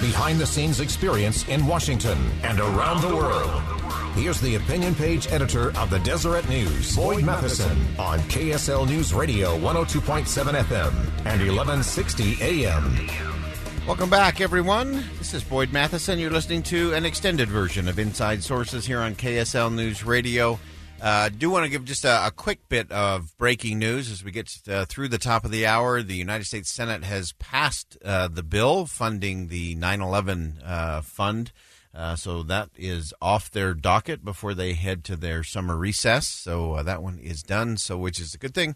Behind the scenes experience in Washington and around the world. Here's the opinion page editor of the Deseret News, Boyd Matheson, on KSL News Radio 102.7 FM and 1160 AM. Welcome back, everyone. This is Boyd Matheson. You're listening to an extended version of Inside Sources here on KSL News Radio. I uh, do want to give just a, a, quick bit of breaking news as we get uh, through the top of the hour. The United States Senate has passed uh, the bill funding the 9 11 uh, fund. Uh, so that is off their docket before they head to their summer recess. So uh, that one is done, so which is a good thing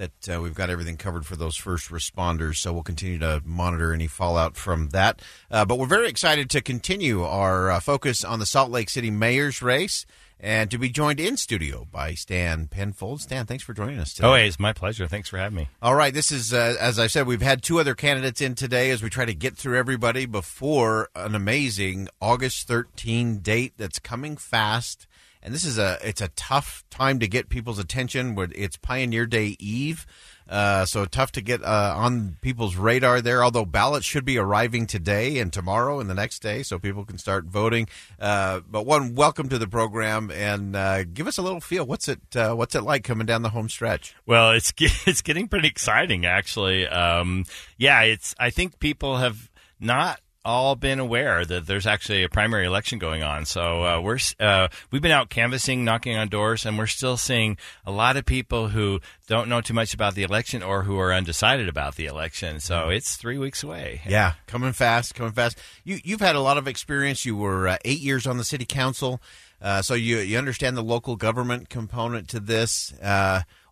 that uh, we've got everything covered for those first responders. So we'll continue to monitor any fallout from that. Uh, but we're very excited to continue our uh, focus on the Salt Lake City mayor's race and to be joined in studio by Stan Penfold. Stan, thanks for joining us today. Oh, hey, it's my pleasure. Thanks for having me. All right, this is uh, as I said, we've had two other candidates in today as we try to get through everybody before an amazing August 13 date that's coming fast and this is a it's a tough time to get people's attention. It's Pioneer Day Eve, uh, so tough to get uh, on people's radar there. Although ballots should be arriving today and tomorrow and the next day, so people can start voting. Uh, but one, welcome to the program, and uh, give us a little feel. What's it uh, What's it like coming down the home stretch? Well, it's it's getting pretty exciting, actually. Um, yeah, it's. I think people have not all been aware that there's actually a primary election going on. So uh, we're uh, we've been out canvassing, knocking on doors, and we're still seeing a lot of people who don't know too much about the election or who are undecided about the election. So mm-hmm. it's three weeks away. Yeah, coming fast, coming fast. You you've had a lot of experience. You were uh, eight years on the city council, uh, so you you understand the local government component to this.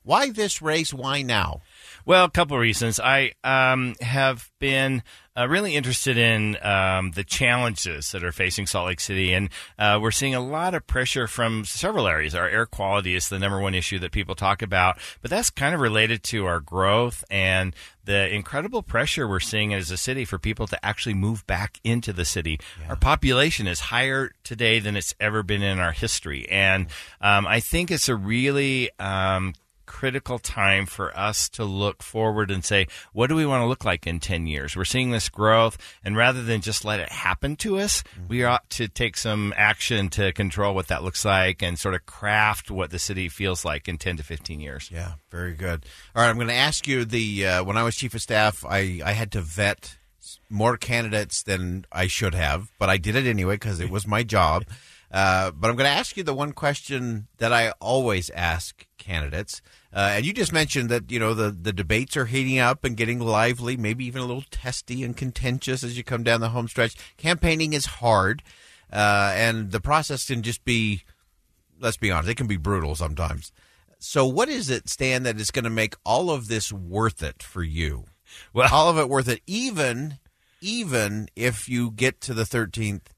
Why this race? Why now? Well, a couple of reasons. I um, have been uh, really interested in um, the challenges that are facing Salt Lake City, and uh, we're seeing a lot of pressure from several areas. Our air quality is the number one issue that people talk about, but that's kind of related to our growth and the incredible pressure we're seeing as a city for people to actually move back into the city. Yeah. Our population is higher today than it's ever been in our history, and um, I think it's a really um, critical time for us to look forward and say, what do we want to look like in 10 years? We're seeing this growth, and rather than just let it happen to us, mm-hmm. we ought to take some action to control what that looks like and sort of craft what the city feels like in 10 to 15 years. Yeah, very good. All right, I'm going to ask you the uh, when I was chief of staff, I, I had to vet more candidates than I should have, but I did it anyway because it was my job. Uh, but I'm going to ask you the one question that I always ask candidates. Uh, and you just mentioned that you know the the debates are heating up and getting lively, maybe even a little testy and contentious as you come down the home stretch. Campaigning is hard, uh, and the process can just be, let's be honest, it can be brutal sometimes. So, what is it, Stan, that is going to make all of this worth it for you? Well, all of it worth it, even even if you get to the thirteenth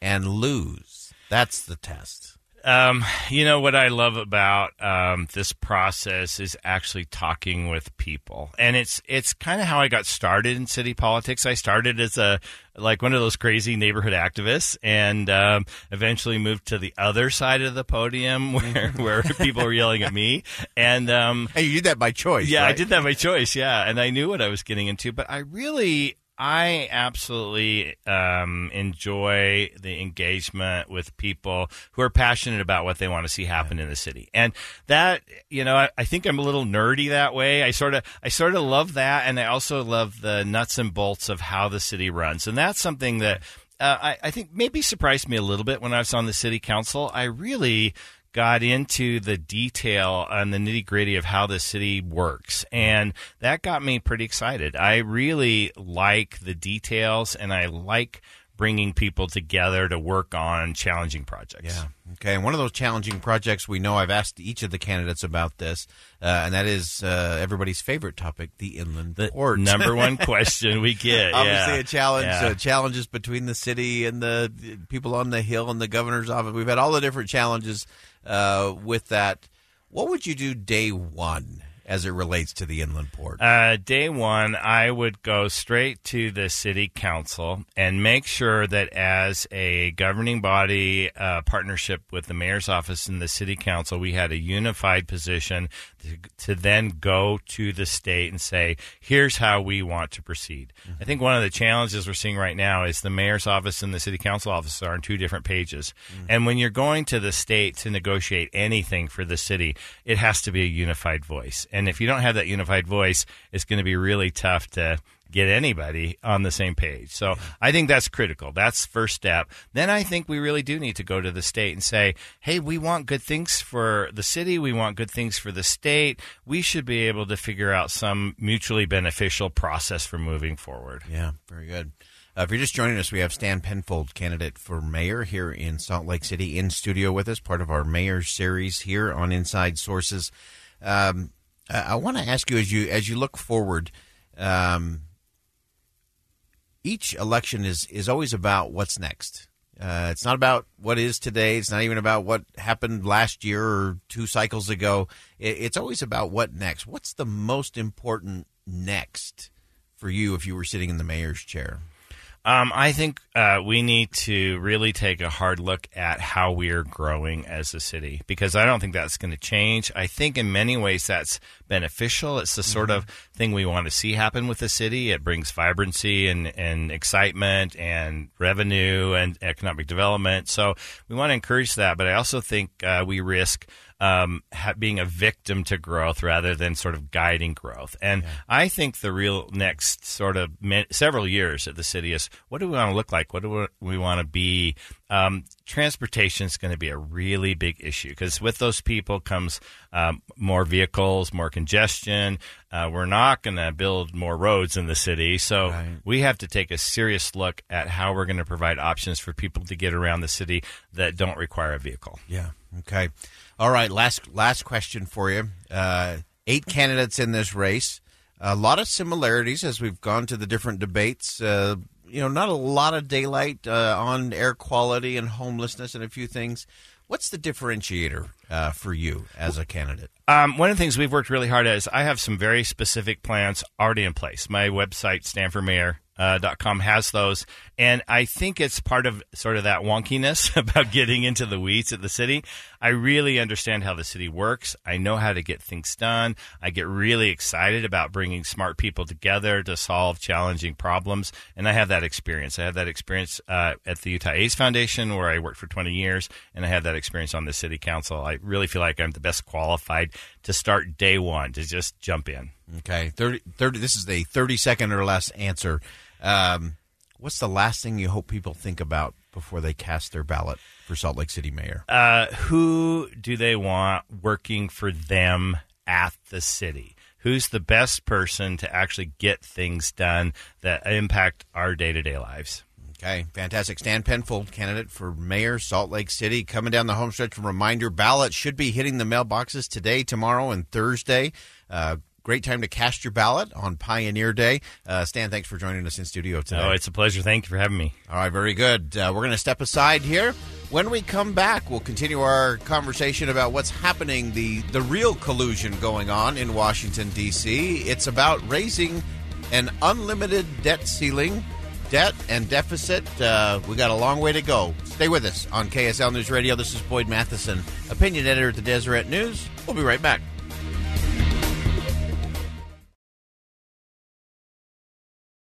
and lose. That's the test. Um, you know what I love about um, this process is actually talking with people, and it's it's kind of how I got started in city politics. I started as a like one of those crazy neighborhood activists, and um, eventually moved to the other side of the podium where where people were yelling at me. And um, and you did that by choice. Yeah, right? I did that by choice. Yeah, and I knew what I was getting into, but I really I absolutely um, enjoy the engagement with people who are passionate about what they want to see happen in the city, and that you know, I, I, think I'm a little nerdy that way. I sort of, I sort of love that, and I also love the nuts and bolts of how the city runs, and that's something that. Uh, I, I think maybe surprised me a little bit when I was on the city council. I really got into the detail and the nitty gritty of how the city works. And that got me pretty excited. I really like the details and I like bringing people together to work on challenging projects. Yeah. Okay. And one of those challenging projects we know I've asked each of the candidates about this, uh, and that is uh, everybody's favorite topic, the inland The port. number one question we get. Obviously, yeah. a challenge. Yeah. Uh, challenges between the city and the the people on the hill and the governor's office. We've had all the different challenges uh, with that. What would you do day one as it relates to the inland port? Uh, day one, I would go straight to the city council and make sure that as a governing body uh, partnership with the mayor's office and the city council, we had a unified position to, to then go to the state and say, here's how we want to proceed. I think one of the challenges we're seeing right now is the mayor's office and the city council office are on two different pages. And when you're going to the state to negotiate anything for the city, it has to be a unified voice. And if you don't have that unified voice, it's going to be really tough to get anybody on the same page. So I think that's critical. That's first step. Then I think we really do need to go to the state and say, "Hey, we want good things for the city. We want good things for the state. We should be able to figure out some mutually beneficial process for moving forward." Yeah, very good. Uh, if you're just joining us, we have Stan Penfold, candidate for mayor here in Salt Lake City, in studio with us, part of our mayor series here on Inside Sources. Um, I, I want to ask you as you as you look forward. Um, each election is is always about what's next. Uh, it's not about what is today. It's not even about what happened last year or two cycles ago. It, it's always about what next. What's the most important next for you if you were sitting in the mayor's chair? Um, I think uh, we need to really take a hard look at how we are growing as a city because I don't think that's going to change. I think in many ways that's beneficial. It's the sort of thing we want to see happen with the city. It brings vibrancy and, and excitement and revenue and economic development. So we want to encourage that. But I also think uh, we risk um, ha- being a victim to growth rather than sort of guiding growth. And I think the real next sort of me- several years at the city is what do we want to look like? What do we, we want to be? Um, transportation is going to be a really big issue because with those people comes um, more vehicles, more congestion. Uh, we're not going to build more roads in the city, so Right. we have to take a serious look at how we're going to provide options for people to get around the city that don't require a vehicle. Yeah. Okay. All right. Last last question for you. Uh, eight candidates in this race. A lot of similarities as we've gone to the different debates. Uh, you know, not a lot of daylight uh, on air quality and homelessness and a few things. What's the differentiator uh, for you as a candidate? Um, one of the things we've worked really hard at is I have some very specific plans already in place. My website, stanformayor.com, has those. And I think it's part of sort of that wonkiness about getting into the weeds at the city. I really understand how the city works. I know how to get things done. I get really excited about bringing smart people together to solve challenging problems. And I have that experience. I have that experience uh, at the Utah AIDS Foundation, where I worked for 20 years, and I have that experience on the city council. I really feel like I'm the best qualified to start day one, to just jump in. Okay, 30, 30 This is a thirty second or less answer. Um, what's the last thing you hope people think about before they cast their ballot for Salt Lake City mayor? Uh, who do they want working for them at the city? Who's the best person to actually get things done that impact our day to day lives? Okay, fantastic. Stan Penfold, candidate for mayor, Salt Lake City, coming down the home stretch. Reminder: ballot should be hitting the mailboxes today, tomorrow, and Thursday. Uh, great time to cast your ballot on Pioneer Day. Uh, Stan, thanks for joining us in studio today. Oh, it's a pleasure. Thank you for having me. All right, very good. Uh, we're going to step aside here. When we come back, we'll continue our conversation about what's happening, the, the real collusion going on in Washington, D.C. It's about raising an unlimited debt ceiling, debt and deficit. Uh, we got a long way to go. Stay with us on KSL News Radio. This is Boyd Matheson, opinion editor at the Deseret News. We'll be right back.